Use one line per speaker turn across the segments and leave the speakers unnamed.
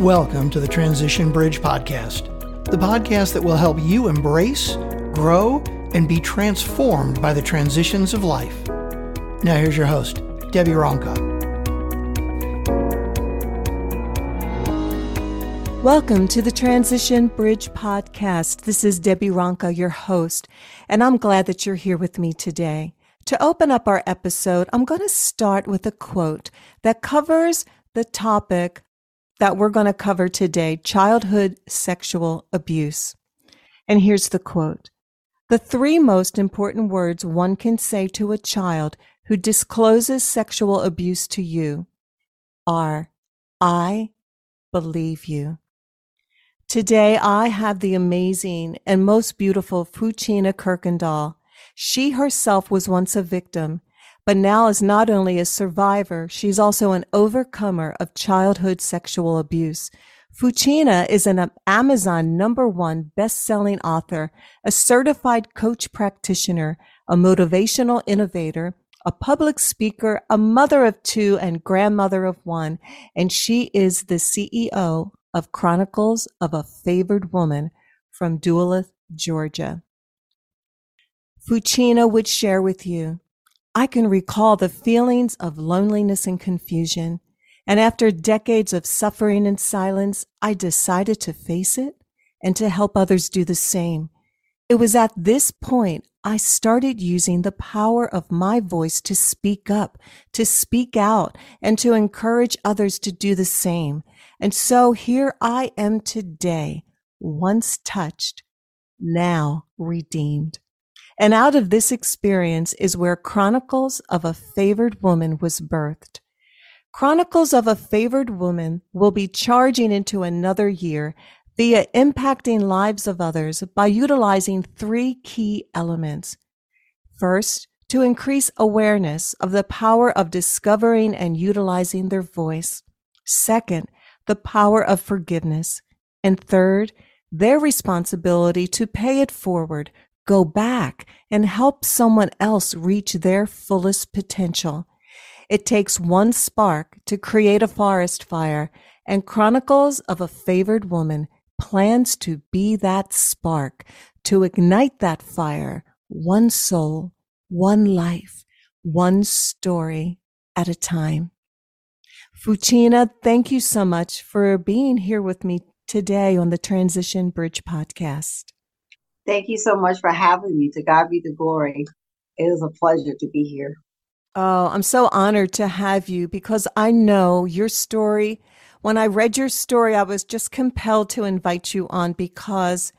Welcome to the Transition Bridge Podcast, the podcast that will help you embrace, grow, and be transformed by the transitions of life. Now, here's your host, Debi Ronca.
Welcome to the Transition Bridge Podcast. This is Debi Ronca, your host, and I'm glad that you're here with me today. To open up our episode, I'm going to start with a quote that covers the topic that we're going to cover today childhood sexual abuse. And here's the quote The three most important words one can say to a child who discloses sexual abuse to you are, I believe you. Today, I have the amazing and most beautiful Fouchina Kirkendoll. She herself was once a victim but now is not only a survivor, she's also an overcomer of childhood sexual abuse. Fouchina is an Amazon number one best-selling author, a certified coach practitioner, a motivational innovator, a public speaker, a mother of two and grandmother of one, and she is the CEO of Chronicles of a Favored Woman from Duluth, Georgia. Fouchina would share with you I can recall the feelings of loneliness and confusion. And after decades of suffering and silence, I decided to face it and to help others do the same. It was at this point I started using the power of my voice to speak up, to speak out, and to encourage others to do the same. And so here I am today, once touched, now redeemed. And out of this experience is where Chronicles of a Favored Woman was birthed. Chronicles of a Favored Woman will be charging into another year via impacting lives of others by utilizing three key elements. First, to increase awareness of the power of discovering and utilizing their voice. Second, the power of forgiveness. And third, their responsibility to pay it forward go back and help someone else reach their fullest potential. It takes one spark to create a forest fire, and Chronicles of a Favored Woman plans to be that spark to ignite that fire, one soul, one life, one story at a time. Fouchina, thank you so much for being here with me today on the Transition Bridge podcast.
Thank you so much for having me. To God be the glory. It is a pleasure to be here.
Oh, I'm so honored to have you because I know your story. When I read your story, I was just compelled to invite you on because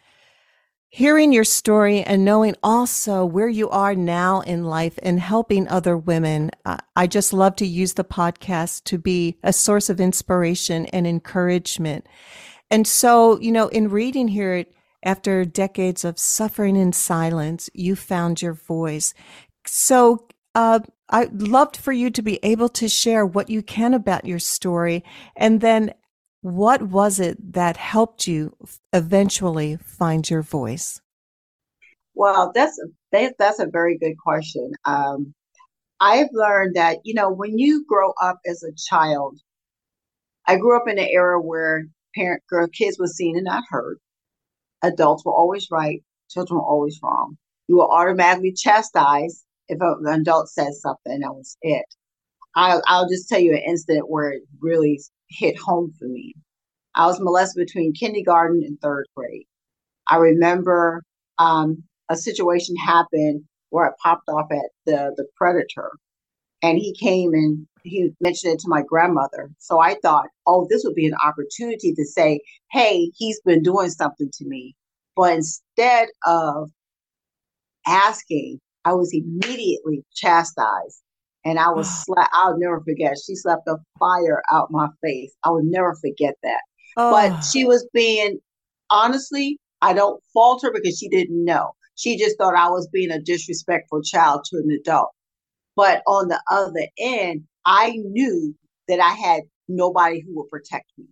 hearing your story and knowing also where you are now in life and helping other women, I just love to use the podcast to be a source of inspiration and encouragement. And so, you know, in reading here, after decades of suffering in silence, you found your voice. So, uh, I'd loved for you to be able to share what you can about your story. And then what was it that helped you eventually find your voice?
Well, that's a, that's a very good question. Um, I've learned that, you know, when you grow up as a child, I grew up in an era where parent girl kids were seen and not heard adults were always right, children were always wrong. You were automatically chastised if an adult says something. That was it. I'll, I'll just tell you an incident where it really hit home for me. I was molested between kindergarten and third grade. I remember um, a situation happened where I popped off at the, the predator and he came and he mentioned it to my grandmother. So I thought, oh, this would be an opportunity to say, hey, he's been doing something to me. But instead of asking, I was immediately chastised. And I was, ah. sla- I'll never forget. She slapped a fire out my face. I will never forget that. Oh. But ah. she was being, honestly, I don't fault her because she didn't know. She just thought I was being a disrespectful child to an adult. But on the other end, I knew that I had nobody who would protect me.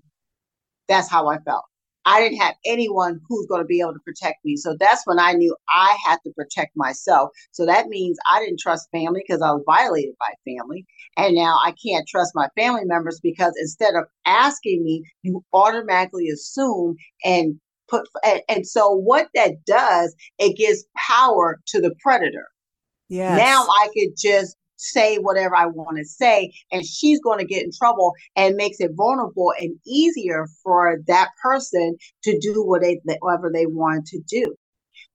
That's how I felt. I didn't have anyone who's going to be able to protect me. So that's when I knew I had to protect myself. So that means I didn't trust family because I was violated by family. And now I can't trust my family members because instead of asking me, you automatically assume and put. And, and so what that does, it gives power to the predator.
Yes.
Now I could just say whatever I want to say, and she's going to get in trouble and makes it vulnerable and easier for that person to do what they, whatever they want to do.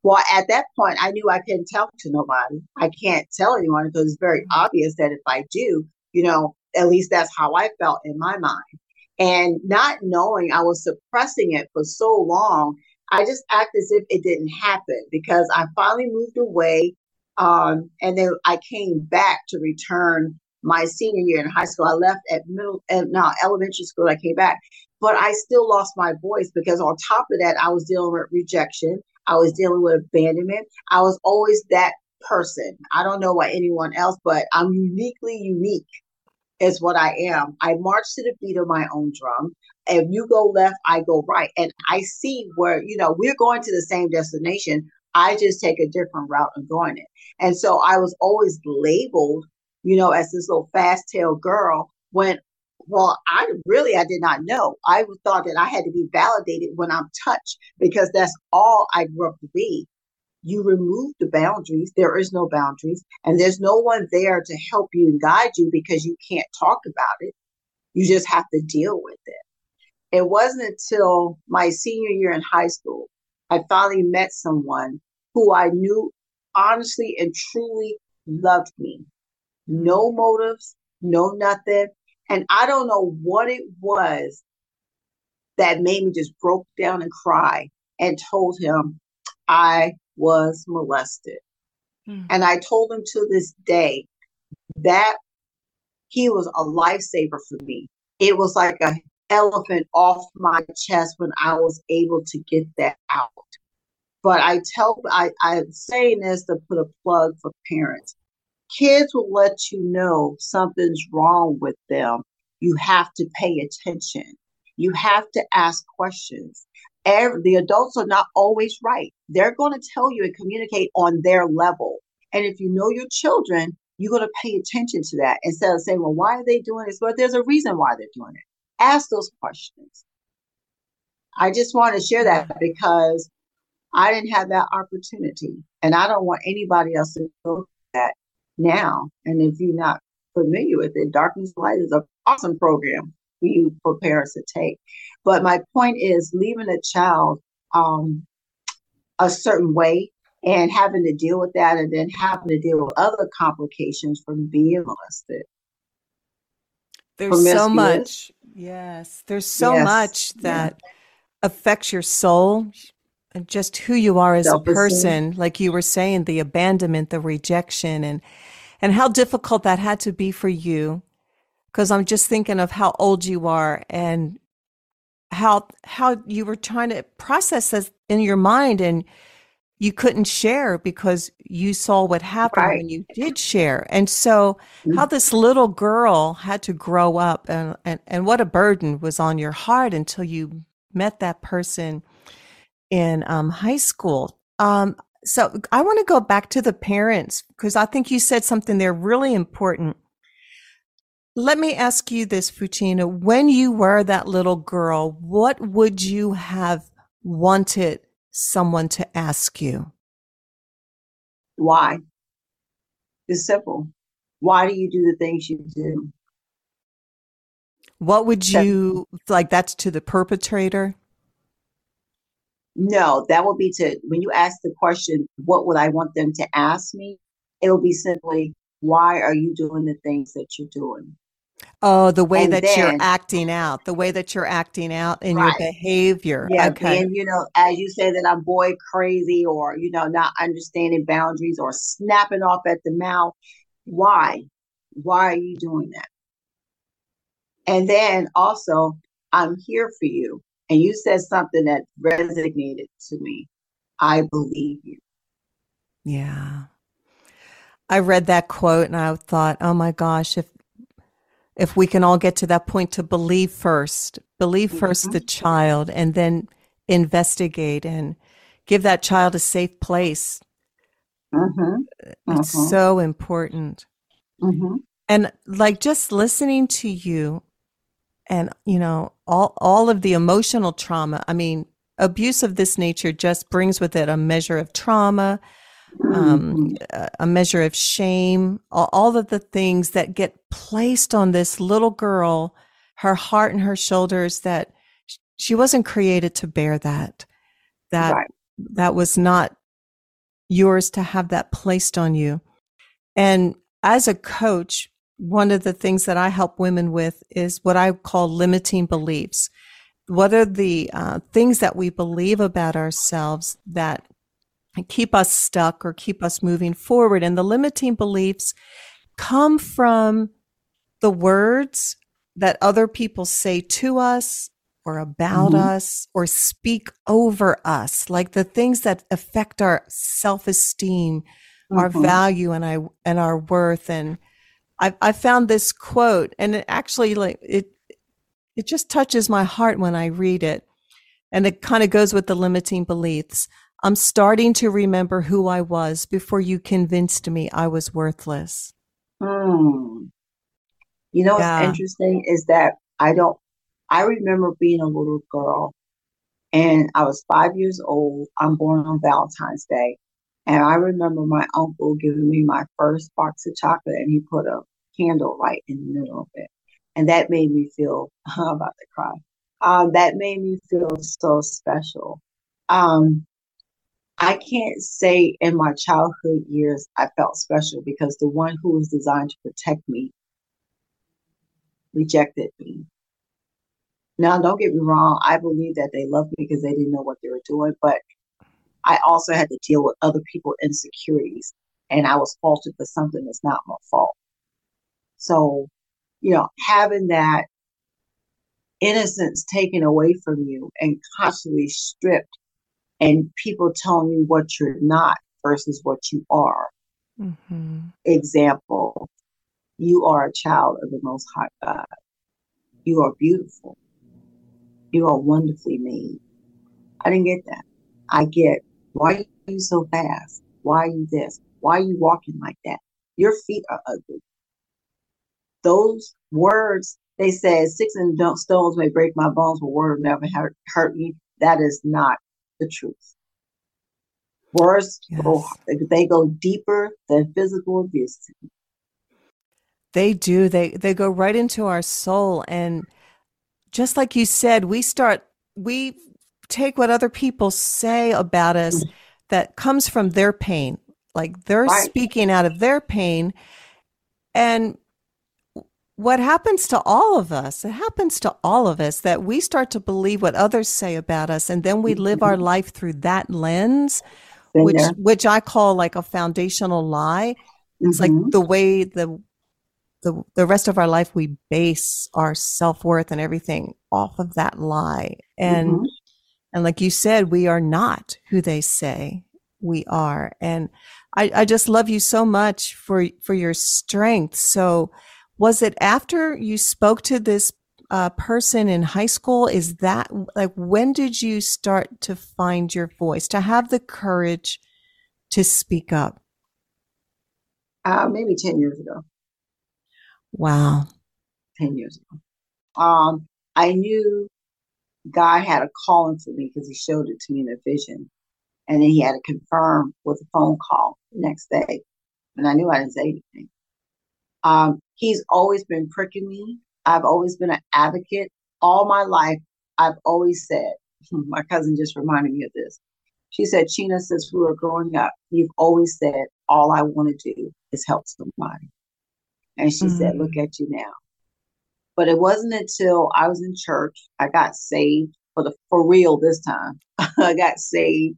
Well, at that point, I knew I couldn't tell to nobody. I can't tell anyone because it's very mm-hmm. obvious that if I do, you know, at least that's how I felt in my mind. And not knowing I was suppressing it for so long, I just act as if it didn't happen because I finally moved away um, and then I came back to return my senior year in high school. I left at middle and now elementary school. I came back, but I still lost my voice because on top of that, I was dealing with rejection. I was dealing with abandonment. I was always that person. I don't know about anyone else, but I'm uniquely unique is what I am. I march to the beat of my own drum. If you go left, I go right. And I see where, you know, we're going to the same destination. I just take a different route and going it. And so I was always labeled, you know, as this little fast tail girl when well, I really I did not know. I thought that I had to be validated when I'm touched because that's all I grew up to be. You remove the boundaries, there is no boundaries, and there's no one there to help you and guide you because you can't talk about it. You just have to deal with it. It wasn't until my senior year in high school I finally met someone who I knew honestly and truly loved me. No motives, no nothing. And I don't know what it was that made me just broke down and cry and told him I was molested. Mm. And I told him to this day that he was a lifesaver for me. It was like a elephant off my chest when I was able to get that out. But I tell, I, I'm saying this to put a plug for parents. Kids will let you know something's wrong with them. You have to pay attention. You have to ask questions. Every, the adults are not always right. They're going to tell you and communicate on their level. And if you know your children, you're going to pay attention to that instead of saying, well, why are they doing this? Well, there's a reason why they're doing it. Ask those questions. I just want to share that because I didn't have that opportunity. And I don't want anybody else to go that now. And if you're not familiar with it, Darkness Light is an awesome program for you for parents to take. But my point is leaving a child um, a certain way and having to deal with that and then having to deal with other complications from being molested.
There's so much. Yes. There's so yes. much that yeah. affects your soul, just who you are as a person like you were saying the abandonment the rejection and and how difficult that had to be for you because i'm just thinking of how old you are and how how you were trying to process this in your mind and you couldn't share because you saw what happened right. when you did share and so mm-hmm. how this little girl had to grow up and, and and what a burden was on your heart until you met that person in um, high school. Um, so I want to go back to the parents because I think you said something there really important. Let me ask you this, Fouchina. When you were that little girl, what would you have wanted someone to ask you?
Why? It's simple. Why do you do the things you do?
What would you like? That's to the perpetrator?
No, that will be to when you ask the question, what would I want them to ask me? It'll be simply, why are you doing the things that you're doing?
Oh, the way and that then, you're acting out, the way that you're acting out in right. your behavior.
Yeah, okay. and you know, as you say that I'm boy crazy, or you know, not understanding boundaries, or snapping off at the mouth. Why? Why are you doing that? And then also, I'm here for you and you said something that resonated to me. I believe you.
Yeah. I read that quote and I thought, oh my gosh, if if we can all get to that point to believe first, believe 1st mm-hmm. the child, and then investigate and give that child a safe place. Mm-hmm. It's mm-hmm. so important. Mm-hmm. And like just listening to you and, you know, all, all of the emotional trauma. I mean, abuse of this nature just brings with it a measure of trauma, um, mm-hmm. a measure of shame, all, all, of the things that get placed on this little girl, her heart and her shoulders that she wasn't created to bear that. That right. that was not yours to have that placed on you. And as a coach, one of the things that I help women with is what I call limiting beliefs. What are the uh, things that we believe about ourselves that keep us stuck or keep us moving forward? And the limiting beliefs come from the words that other people say to us or about mm-hmm. us or speak over us, like the things that affect our self esteem, mm-hmm. our value, and I and our worth. And I, I found this quote, and it actually like it it just touches my heart when I read it, and it kind of goes with the limiting beliefs. I'm starting to remember who I was before you convinced me I was worthless.
Mm. You know yeah. what's interesting is that I don't, I remember being a little girl and I was five years old. I'm born on Valentine's Day. And I remember my uncle giving me my first box of chocolate and he put a candle right in the middle of it. And that made me feel, I'm about to cry. Um, that made me feel so special. Um, I can't say in my childhood years I felt special because the one who was designed to protect me rejected me. Now, don't get me wrong, I believe that they loved me because they didn't know what they were doing, but I also had to deal with other people's insecurities and I was faulted for something that's not my fault. So, you know, having that innocence taken away from you and constantly stripped and people telling you what you're not versus what you are. Mm-hmm. Example, you are a child of the Most High God. You are beautiful. You are wonderfully made. I didn't get that. I get why are you so fast? Why are you this? Why are you walking like that? Your feet are ugly. Those words, they said, six and stones may break my bones, but words never hurt, hurt me. That is not the truth. Words yes. go, they go deeper than physical abuse.
They do. They they go right into our soul and just like you said, we start we take what other people say about us mm. that comes from their pain. Like they're right. speaking out of their pain and what happens to all of us it happens to all of us that we start to believe what others say about us and then we live our mm-hmm. life through that lens which which i call like a foundational lie it's mm-hmm. like the way the the the rest of our life we base our self-worth and everything off of that lie and mm-hmm. And like you said we are not who they say we are. And i i just love you so much for for your strength. So was it after you spoke to this uh, person in high school? Is that like when did you start to find your voice to have the courage to speak up?
Uh, maybe 10 years ago.
Wow.
10 years ago. Um, I knew God had a calling for me because he showed it to me in a vision. And then he had to confirm with a phone call the next day. And I knew I didn't say anything. Um, he's always been pricking me. I've always been an advocate. All my life, I've always said, my cousin just reminded me of this. She said, Sheena, since we were growing up, you've always said, all I want to do is help somebody. And she mm-hmm. said, Look at you now. But it wasn't until I was in church, I got saved for the for real this time. I got saved.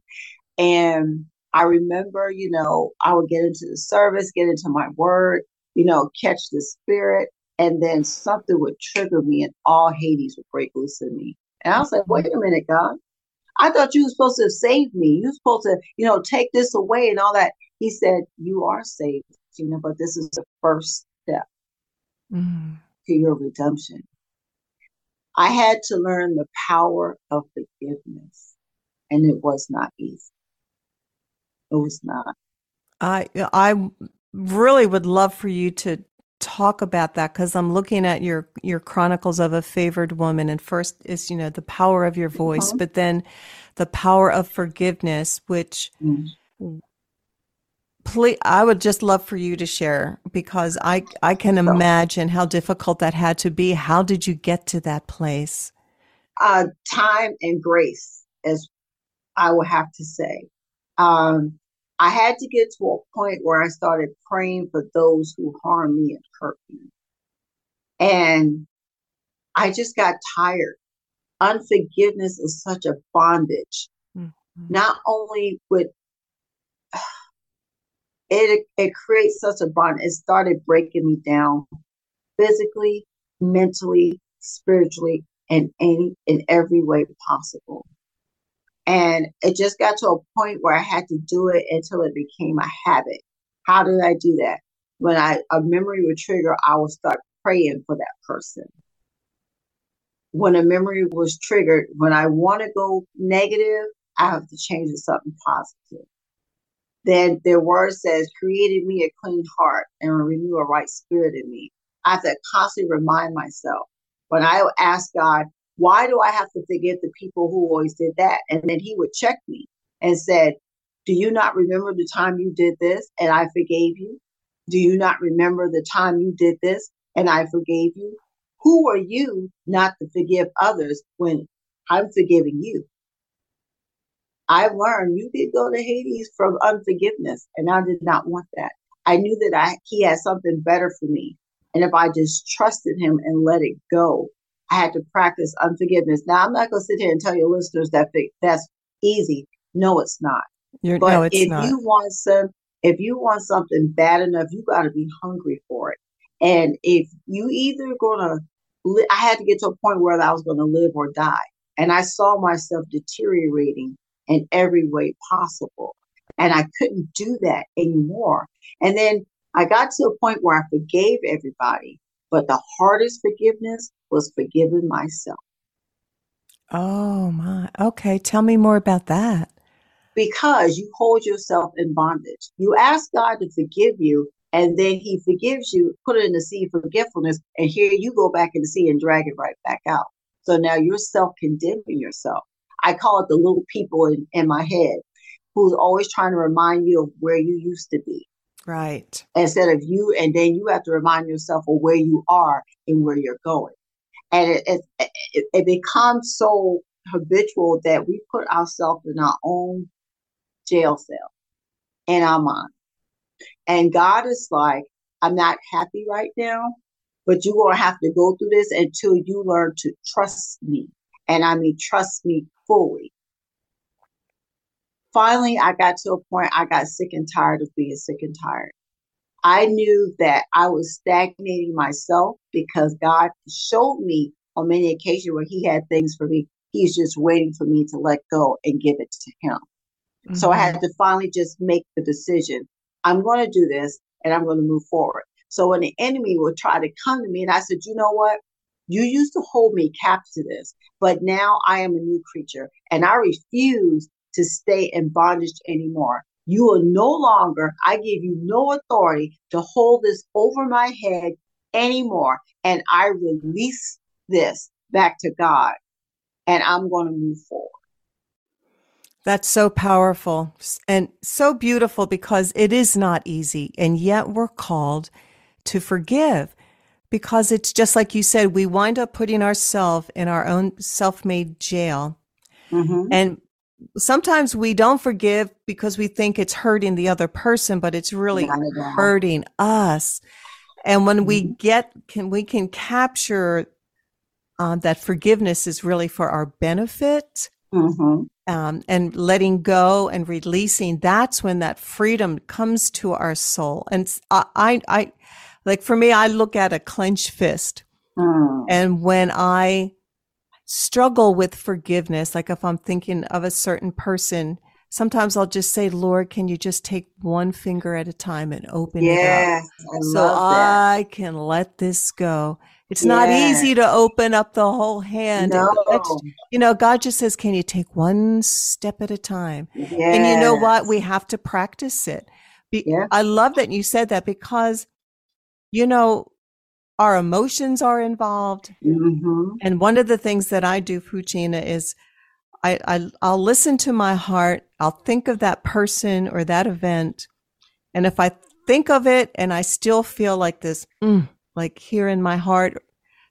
And I remember, you know, I would get into the service, get into my word, you know, catch the spirit, and then something would trigger me and all Hades would break loose in me. And I was like, wait a minute, God. I thought you were supposed to save me. You were supposed to, you know, take this away and all that. He said, You are saved, you know, but this is the first step mm. To your redemption. I had to learn the power of forgiveness. and it was not easy. It was not.
I I really would love for you to talk about that because I'm looking at your your chronicles of a favored woman and first is you know the power of your voice mm-hmm. but then the power of forgiveness which mm-hmm. Please I would just love for you to share because I I can imagine how difficult that had to be how did you get to that place
uh time and grace as I will have to say um I had to get to a point where I started praying for those who harmed me and hurt me. And I just got tired. Unforgiveness is such a bondage. Mm-hmm. Not only with it it creates such a bond. It started breaking me down physically, mentally, spiritually, and any in every way possible. And it just got to a point where I had to do it until it became a habit. How did I do that? When I a memory would trigger, I would start praying for that person. When a memory was triggered, when I want to go negative, I have to change it to something positive. Then their word says, created me a clean heart and renew a right spirit in me. I have to constantly remind myself when I ask God, why do I have to forgive the people who always did that? And then he would check me and said, Do you not remember the time you did this and I forgave you? Do you not remember the time you did this and I forgave you? Who are you not to forgive others when I'm forgiving you? I've learned you did go to Hades from unforgiveness, and I did not want that. I knew that I, he had something better for me. And if I just trusted him and let it go, I had to practice unforgiveness. Now, I'm not going to sit here and tell your listeners that that's easy. No, it's not.
You're,
but
no,
if
not.
you want some, if you want something bad enough, you got to be hungry for it. And if you either gonna, li- I had to get to a point where I was going to live or die, and I saw myself deteriorating in every way possible, and I couldn't do that anymore. And then I got to a point where I forgave everybody, but the hardest forgiveness was forgiving myself.
Oh my. Okay, tell me more about that.
Because you hold yourself in bondage. You ask God to forgive you, and then He forgives you, put it in the sea of forgetfulness, and here you go back in the sea and drag it right back out. So now you're self condemning yourself. I call it the little people in, in my head who's always trying to remind you of where you used to be.
Right.
Instead of you, and then you have to remind yourself of where you are and where you're going and it, it, it, it becomes so habitual that we put ourselves in our own jail cell in our mind. And God is like, I'm not happy right now, but you're going to have to go through this until you learn to trust me. And I mean, trust me fully. Finally, I got to a point I got sick and tired of being sick and tired. I knew that I was stagnating myself because God showed me on many occasions where He had things for me. He's just waiting for me to let go and give it to Him. Mm-hmm. So I had mm-hmm. to finally just make the decision I'm going to do this and I'm going to move forward. So when the enemy would try to come to me, and I said, you know what? You used to hold me captive to this, but now I am a new creature and I refuse to stay in bondage anymore. You are no longer, I give you no authority to hold this over my head anymore. And I release this back to God and I'm going to move forward.
That's so powerful and so beautiful because it is not easy. And yet we're called to forgive because it's just like you said, we wind up putting ourselves in our own self made jail. Mm-hmm. And sometimes we don't forgive because we think it's hurting the other person, but it's really hurting us. And when mm-hmm. we get, can we can capture um, that forgiveness is really for our benefit. Mm-hmm. Um, and letting go and releasing, that's when that freedom comes to our soul. And I, I, I like for me, I look at a clenched fist. Mm. And when I struggle with forgiveness, like if I'm thinking of a certain person, sometimes I'll just say, Lord, can you just take one finger at a time and open
yeah,
it up? I so I can let this go. It's not easy to open up the whole hand.
No.
You know, God just says, can you take one step at a time?
Yes.
And you know what? We have to practice it. Be-. I love that you said that because, you know, our emotions are involved.
Mhm.
And one of the things that I do, Fouchina, is I, I I'll listen to my heart. I'll think of that person or that event, and if I think of it and I still feel like this, mm, like here in my heart,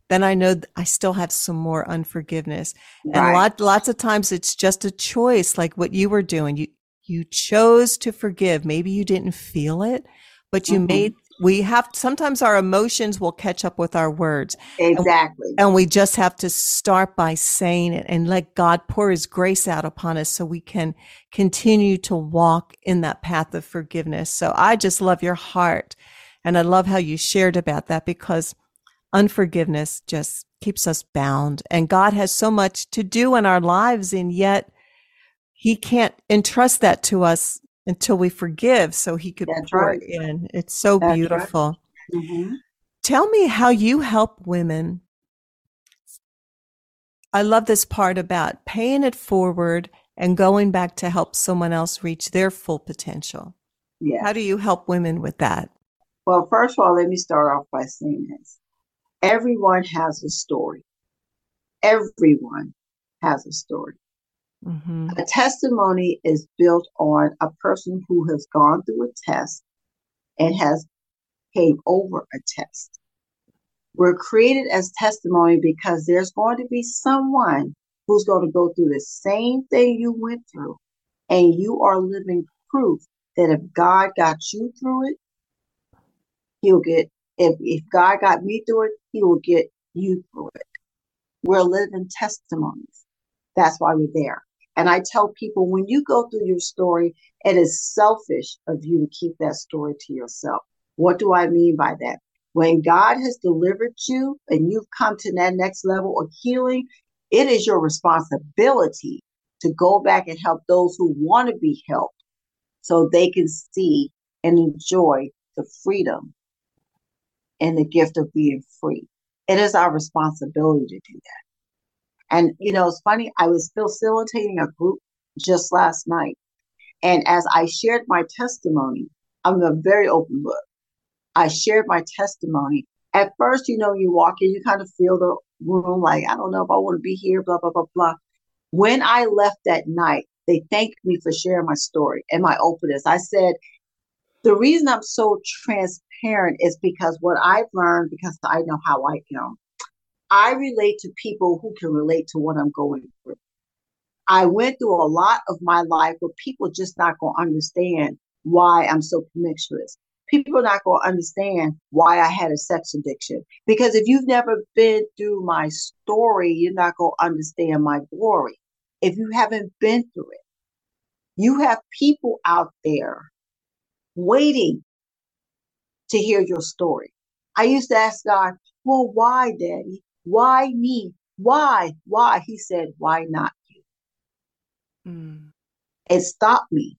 then I know I still have some more unforgiveness. And
Right.
lot lots of times it's just a choice, like what you were doing. You you chose to forgive. Maybe you didn't feel it, but you
Mhm.
made. We have sometimes our emotions will catch up with our words.
Exactly.
And we just have to start by saying it and let God pour his grace out upon us so we can continue to walk in that path of forgiveness. So I just love your heart. And I love how you shared about that because unforgiveness just keeps us bound. And God has so much to do in our lives, and yet he can't entrust that to us until we forgive so he could
That's
pour
right.
it in. It's so
That's right.
beautiful.
Mhm.
Tell me how you help women. I love this part about paying it forward and going back to help someone else reach their full potential.
Yeah.
How do you help women with that?
Well, first of all, let me start off by saying this. Everyone has a story. Everyone has a story.
Hmm
A testimony is built on a person who has gone through a test and has came over a test. We're created as testimony because there's going to be someone who's going to go through the same thing you went through, and you are living proof that if God got you through it, He'll get if if God got me through it, He will get you through it. We're living testimonies. That's why we're there. And I tell people when you go through your story, it is selfish of you to keep that story to yourself. What do I mean by that? When God has delivered you and you've come to that next level of healing, it is your responsibility to go back and help those who want to be helped so they can see and enjoy the freedom and the gift of being free. It is our responsibility to do that. And, you know, it's funny, I was facilitating a group just last night. And as I shared my testimony, I'm a very open book. I shared my testimony. At first, you know, you walk in, you kind of feel the room like, I don't know if I want to be here, blah, blah, blah, blah. When I left that night, they thanked me for sharing my story and my openness. I said, the reason I'm so transparent is because what I've learned, because I know how I am, I relate to people who can relate to what I'm going through. I went through a lot of my life where people just not going to understand why I'm so promiscuous. People are not going to understand why I had a sex addiction. Because if you've never been through my story, you're not going to understand my glory. If you haven't been through it, you have people out there waiting to hear your story. I used to ask God, well, why, Daddy? Why me? Why? Why? He said, why not you?
Mm.
It stopped me.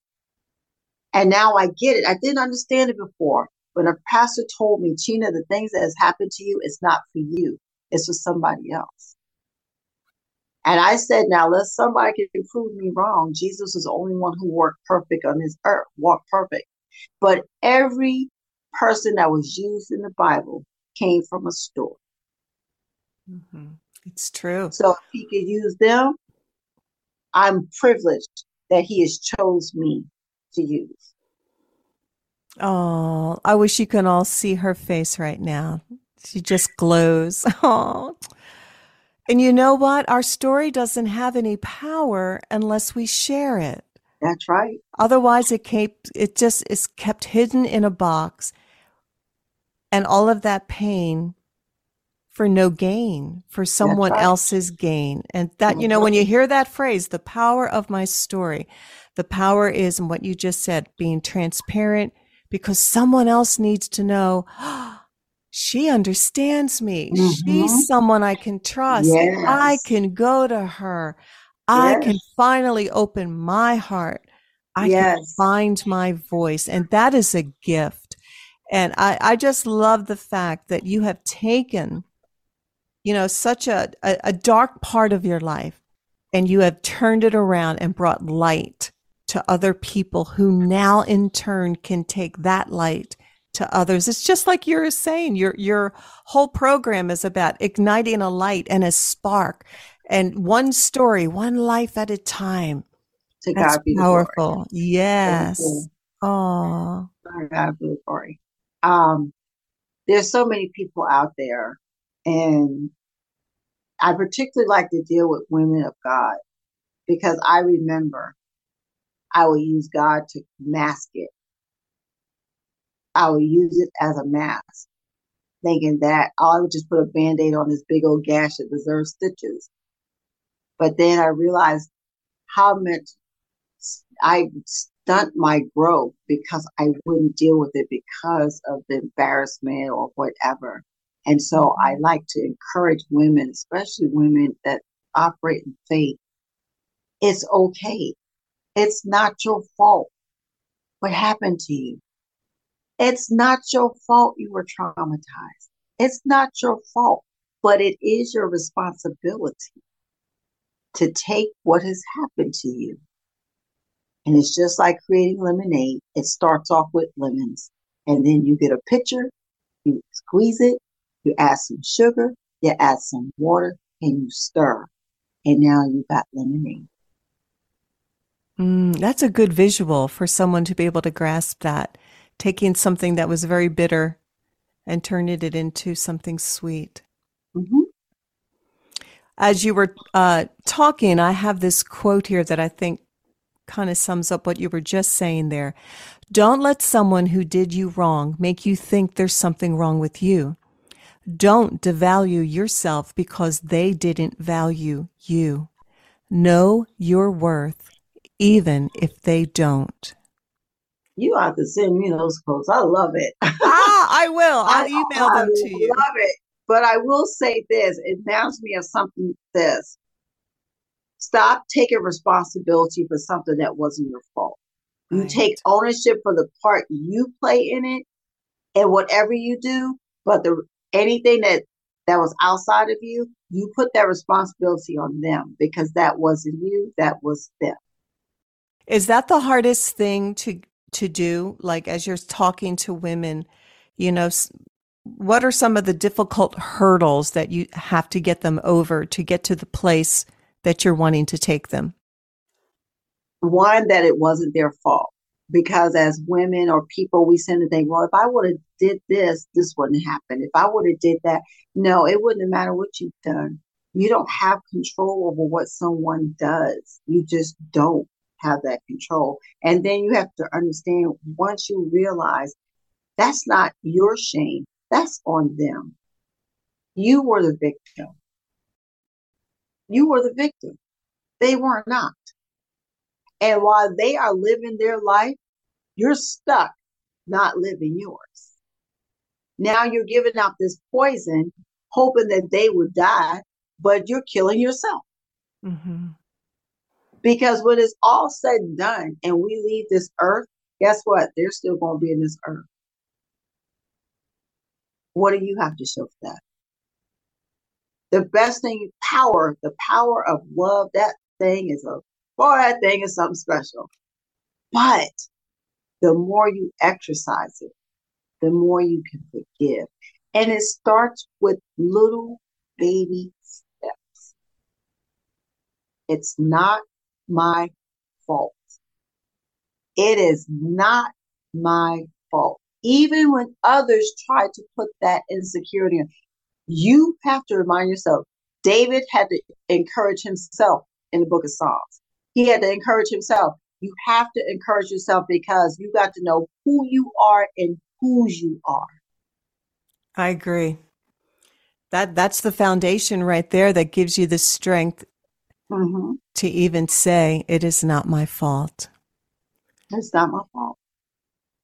And now I get it. I didn't understand it before. When a pastor told me, Chena, the things that has happened to you, it's not for you. It's for somebody else. And I said, now let somebody can prove me wrong. Jesus is the only one who worked perfect on this earth, walked perfect. But every person that was used in the Bible came from a story.
Hmm It's true.
So if he could use them, I'm privileged that he has chose me to use.
Oh, I wish you can all see her face right now. She just glows. Oh. And you know what? Our story doesn't have any power unless we share it.
That's right.
Otherwise, it kept, it just is kept hidden in a box and all of that pain for no gain, for someone
right.
else's gain. And that, you know, when you hear that phrase, the power of my story, the power is in what you just said, being transparent because someone else needs to know she understands me.
Mhm.
She's someone I can trust. I can go to her. I can finally open my heart. I can find my voice. And that is a gift. And I, I just love the fact that you have taken you know, such a, a, a dark part of your life and you have turned it around and brought light to other people who now in turn can take that light to others. It's just like you're saying, your, your whole program is about igniting a light and a spark and one story, one life at a time.
To That's God be
powerful. Yes. Oh,
God be the glory. Um, there's so many people out there, and I particularly like to deal with women of God because I remember I will use God to mask it. I will use it as a mask, thinking that oh, I would just put a band aid on this big old gash that deserves stitches. But then I realized how much I stunt my growth because I wouldn't deal with it because of the embarrassment or whatever. And so I like to encourage women, especially women that operate in faith. It's okay. It's not your fault what happened to you. It's not your fault you were traumatized. It's not your fault, but it is your responsibility to take what has happened to you and it's just like creating lemonade. It starts off with lemons, and then you get a pitcher, you squeeze it, you add some sugar, you add some water, and you stir. And now you got lemonade.
Mm, that's a good visual for someone to be able to grasp that. Taking something that was very bitter and turning it into something sweet. Mm-hmm. As you were uh, talking, I have this quote here that I think kind of sums up what you were just saying there. Don't let someone who did you wrong make you think there's something wrong with you. Don't devalue yourself because they didn't value you. Know your worth, even if they don't.
You have to send me those quotes. I love it.
ah, I will. I'll email I, them to you.
I love it. But I will say this it reminds me of something this Stop taking responsibility for something that wasn't your fault. You take ownership for the part you play in it and whatever you do, but the anything that that was outside of you, you put that responsibility on them because that wasn't you, that was them.
Is that the hardest thing to to do like as you're talking to women, you know, what are some of the difficult hurdles that you have to get them over to get to the place that you're wanting to take them?
One, that it wasn't their fault. Because as women or people, we tend to think, well, if I would have did this, this wouldn't happen. If I would have did that, no, it wouldn't matter what you've done. You don't have control over what someone does. You just don't have that control. And then you have to understand once you realize that's not your shame, that's on them. You were the victim. You were the victim. They were not. And while they are living their life, you're stuck not living yours. Now you're giving out this poison, hoping that they would die, but you're killing yourself. Mm-hmm. Because when it's all said and done and we leave this earth, guess what? They're still going to be in this earth. What do you have to show for that? the best thing, power, the power of love, that thing is a, boy, that thing is something special. But the more you exercise it, the more you can forgive. And it starts with little baby steps. It's not my fault. It is not my fault. Even when others try to put that insecurity in, you have to remind yourself David had to encourage himself in the book of Psalms. He had to encourage himself. You have to encourage yourself because you got to know who you are and whose you are.
I agree. That that's the foundation right there that gives you the strength mm-hmm. to even say it is not my fault.
It's not my fault.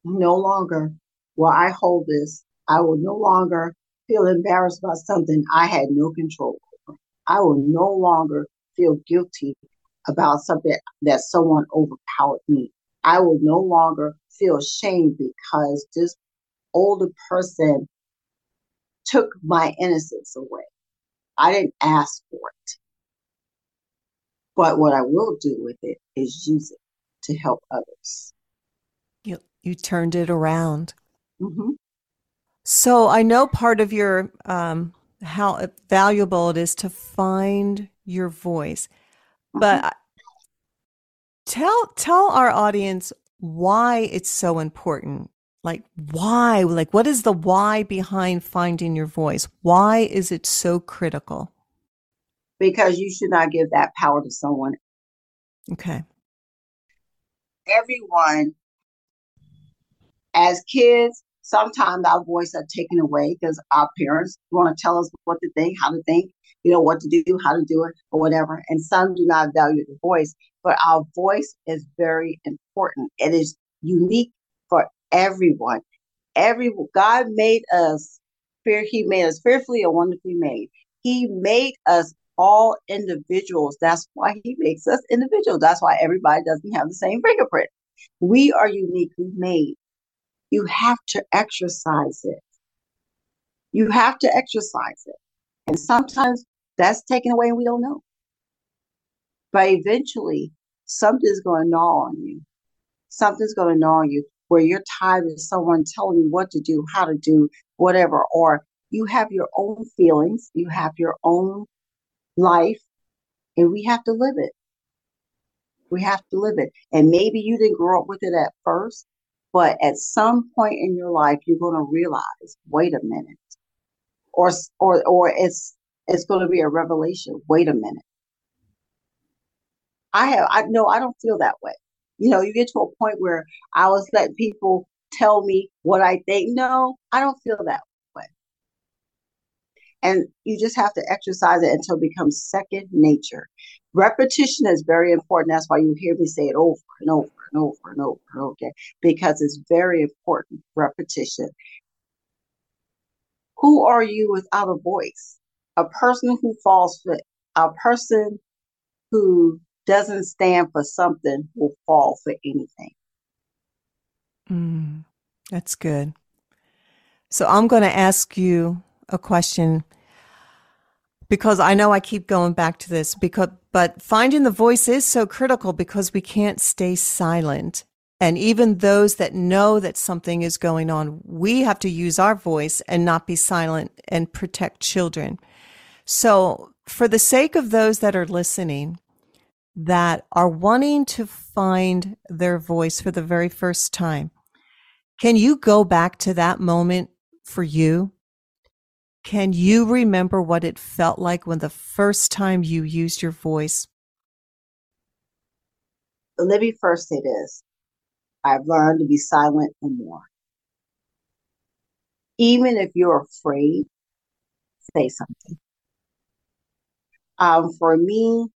No longer will I hold this. I will no longer feel embarrassed about something I had no control over. I will no longer feel guilty about something that someone overpowered me. I will no longer feel shame because this older person took my innocence away. I didn't ask for it. But what I will do with it is use it to help others.
You, you turned it around.
Mm-hmm.
So I know part of your um, how valuable it is to find your voice, but mm-hmm. tell tell our audience why it's so important. Like why? Like what is the why behind finding your voice? Why is it so critical?
Because you should not give that power to someone.
Okay.
Everyone as kids, sometimes our voice are taken away because our parents want to tell us what to think, how to think, you know, what to do, how to do it, or whatever. And some do not value the voice, but our voice is very important. It is unique for everyone. Every God made us fear. He made us fearfully and wonderfully made. He made us all individuals. That's why he makes us individuals. That's why everybody doesn't have the same fingerprint. We are uniquely made. You have to exercise it. You have to exercise it. And sometimes that's taken away and we don't know. But eventually, something's going to gnaw on you. Something's going to gnaw on you where you're tired of someone telling you what to do, how to do, whatever. Or you have your own feelings, you have your own life, and we have to live it. We have to live it. And maybe you didn't grow up with it at first, but at some point in your life, you're going to realize, wait a minute, or or or it's it's going to be a revelation. Wait a minute. I have I no, I don't feel that way. You know, you get to a point where I was letting people tell me what I think. No, I don't feel that way. And you just have to exercise it until it becomes second nature. Repetition is very important. That's why you hear me say it over and over and over and over and over again, because it's very important. Repetition. Who are you without a voice? A person who falls for a person who doesn't stand for something will fall for anything.
Mm, that's good. So I'm going to ask you a question because I know I keep going back to this because but finding the voice is so critical because we can't stay silent. And even those that know that something is going on, we have to use our voice and not be silent and protect children. So, for the sake of those that are listening that are wanting to find their voice for the very first time, can you go back to that moment for you can you remember what it felt like when the first time you used your voice?
Let me first say this I've learned to be silent and more. Even if you're afraid, say something. Um, for me,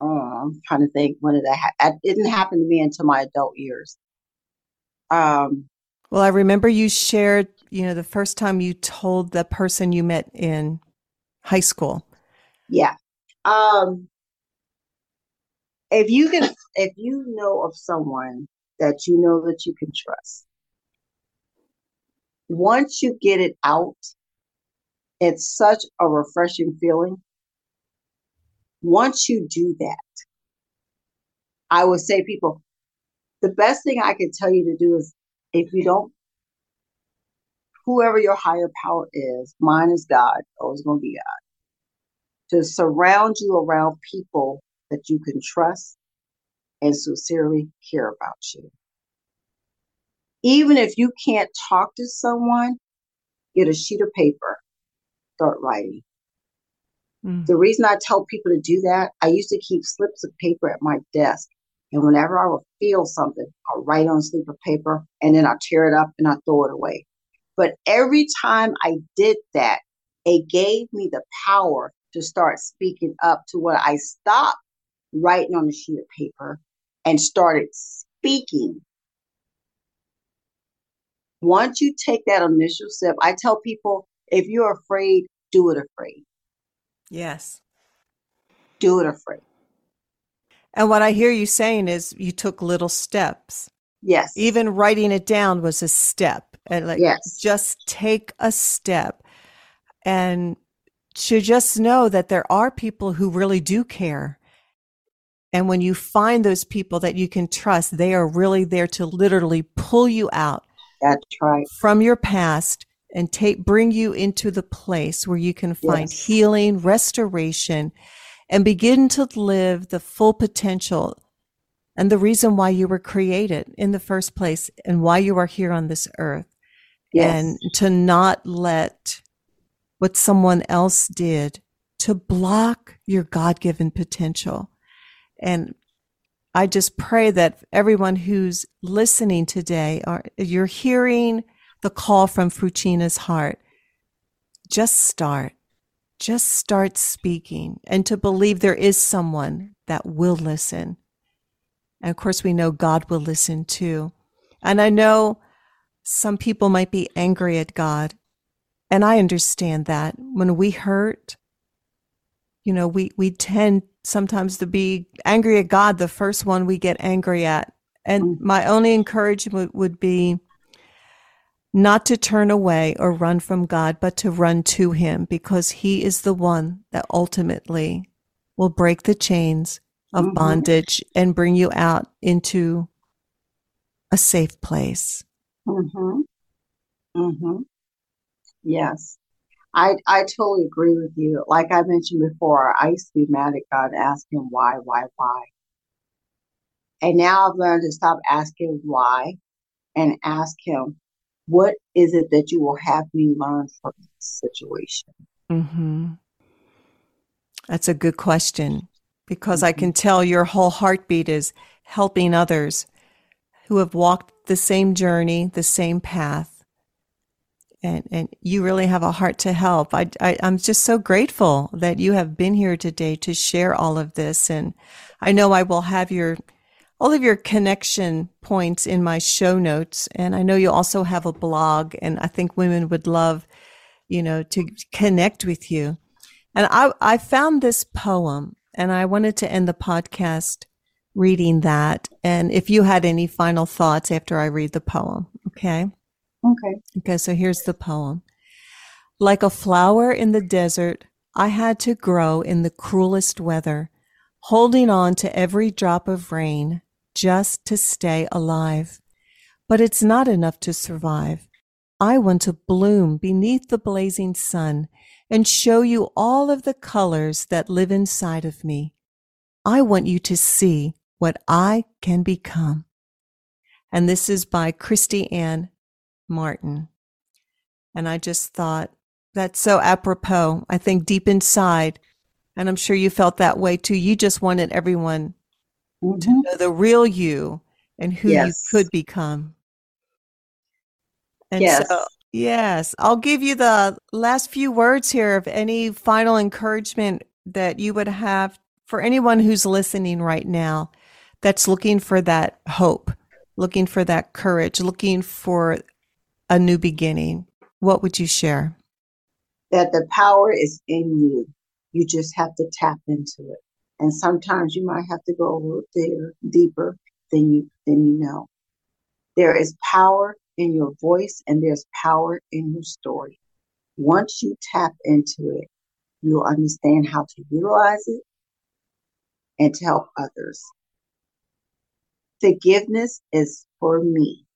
uh, I'm trying to think when did that happen? It didn't happen to me until my adult years.
Um, well, I remember you shared you know, the first time you told the person you met in high school?
Yeah. Um, if you can, if you know of someone that you know that you can trust, once you get it out, it's such a refreshing feeling. Once you do that, I would say people, the best thing I can tell you to do is if you don't whoever your higher power is, mine is God, always going to be God, to surround you around people that you can trust and sincerely care about you. Even if you can't talk to someone, get a sheet of paper, start writing. Mm. The reason I tell people to do that, I used to keep slips of paper at my desk. And whenever I would feel something, I'll write on a slip of paper and then I'll tear it up and I'll throw it away. But every time I did that, it gave me the power to start speaking up to what I stopped writing on a sheet of paper and started speaking. Once you take that initial step, I tell people if you're afraid, do it afraid.
Yes.
Do it afraid.
And what I hear you saying is you took little steps.
Yes.
Even writing it down was a step and like
yes.
just take a step and to just know that there are people who really do care. And when you find those people that you can trust, they are really there to literally pull you out.
That's right.
From your past and take bring you into the place where you can find yes. healing, restoration, and begin to live the full potential and the reason why you were created in the first place and why you are here on this earth. Yes. And to not let what someone else did to block your God given potential. And I just pray that everyone who's listening today, are, you're hearing the call from Fouchina's heart. Just start. Just start speaking and to believe there is someone that will listen. And of course, we know God will listen too. And I know some people might be angry at God. And I understand that when we hurt, you know, we, we tend sometimes to be angry at God, the first one we get angry at. And mm. my only encouragement would be not to turn away or run from God, but to run to Him because He is the one that ultimately will break the chains of mm-hmm. bondage and bring you out into a safe place.
Mm-hmm. Mm-hmm. Yes. I, I totally agree with you. Like I mentioned before, I used to be mad at God, asking why, why, why. And now I've learned to stop asking why and ask Him, what is it that you will have me learn from this situation?
Mm-hmm. That's a good question because mm-hmm. I can tell your whole heartbeat is helping others who have walked the same journey, the same path. And, and you really have a heart to help. I, I, I'm just so grateful that you have been here today to share all of this. And I know I will have your all of your connection points in my show notes. And I know you also have a blog, and I think women would love, you know, to connect with you. And I, I found this poem, and I wanted to end the podcast reading that. And if you had any final thoughts after I read the poem, okay?
Okay.
Okay, so here's the poem. Like a flower in the desert, I had to grow in the cruelest weather, holding on to every drop of rain just to stay alive. But it's not enough to survive. I want to bloom beneath the blazing sun and show you all of the colors that live inside of me. I want you to see what I can become. And this is by Christy Ann Martin. And I just thought that's so apropos. I think deep inside, and I'm sure you felt that way too, you just wanted everyone mm-hmm. to know the real you and who yes. you could become. And yes. so, yes, I'll give you the last few words here of any final encouragement that you would have for anyone who's listening right now that's looking for that hope, looking for that courage, looking for a new beginning. What would you share?
That the power is in you. You just have to tap into it. And sometimes you might have to go a little there, deeper than you than you know. There is power in your voice and there's power in your story. Once you tap into it, you'll understand how to utilize it and to help others. Forgiveness is for me.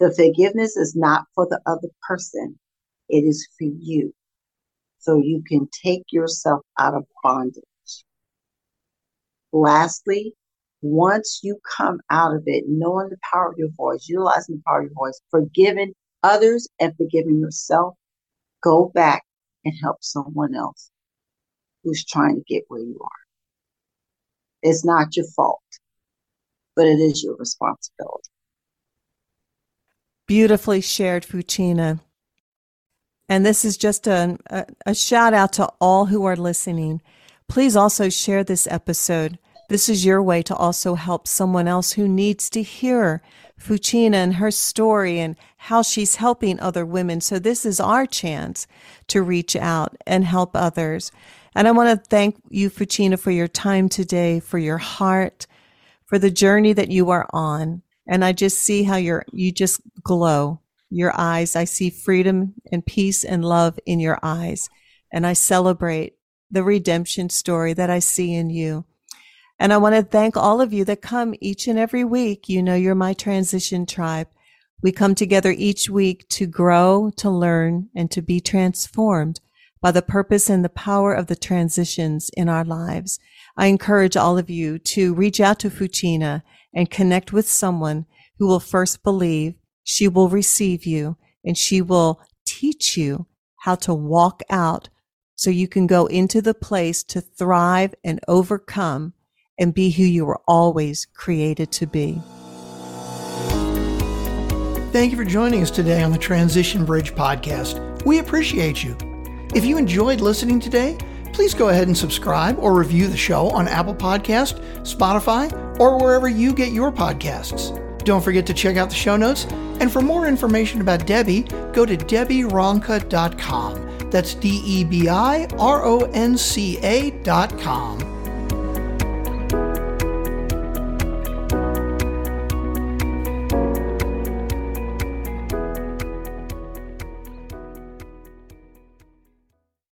The forgiveness is not for the other person. It is for you so you can take yourself out of bondage. Lastly, once you come out of it, knowing the power of your voice, utilizing the power of your voice, forgiving others and forgiving yourself, go back and help someone else who's trying to get where you are. It's not your fault, but it is your responsibility.
Beautifully shared, Fouchina. And this is just a, a, a, shout out to all who are listening. Please also share this episode. This is your way to also help someone else who needs to hear Fouchina and her story and how she's helping other women. So this is our chance to reach out and help others. And I want to thank you, Fouchina, for your time today, for your heart, for the journey that you are on. And I just see how you're, you just glow your eyes. I see freedom and peace and love in your eyes. And I celebrate the redemption story that I see in you. And I want to thank all of you that come each and every week. You know, you're my transition tribe. We come together each week to grow, to learn, and to be transformed by the purpose and the power of the transitions in our lives. I encourage all of you to reach out to Fouchina and connect with someone who will first believe, she will receive you, and she will teach you how to walk out so you can go into the place to thrive and overcome and be who you were always created to be.
Thank you for joining us today on the Transition Bridge podcast. We appreciate you. If you enjoyed listening today, please go ahead and subscribe or review the show on Apple Podcast, Spotify, or wherever you get your podcasts. Don't forget to check out the show notes. And for more information about Debi, go to DebiRonca.com. That's D E B I R O N C A.com.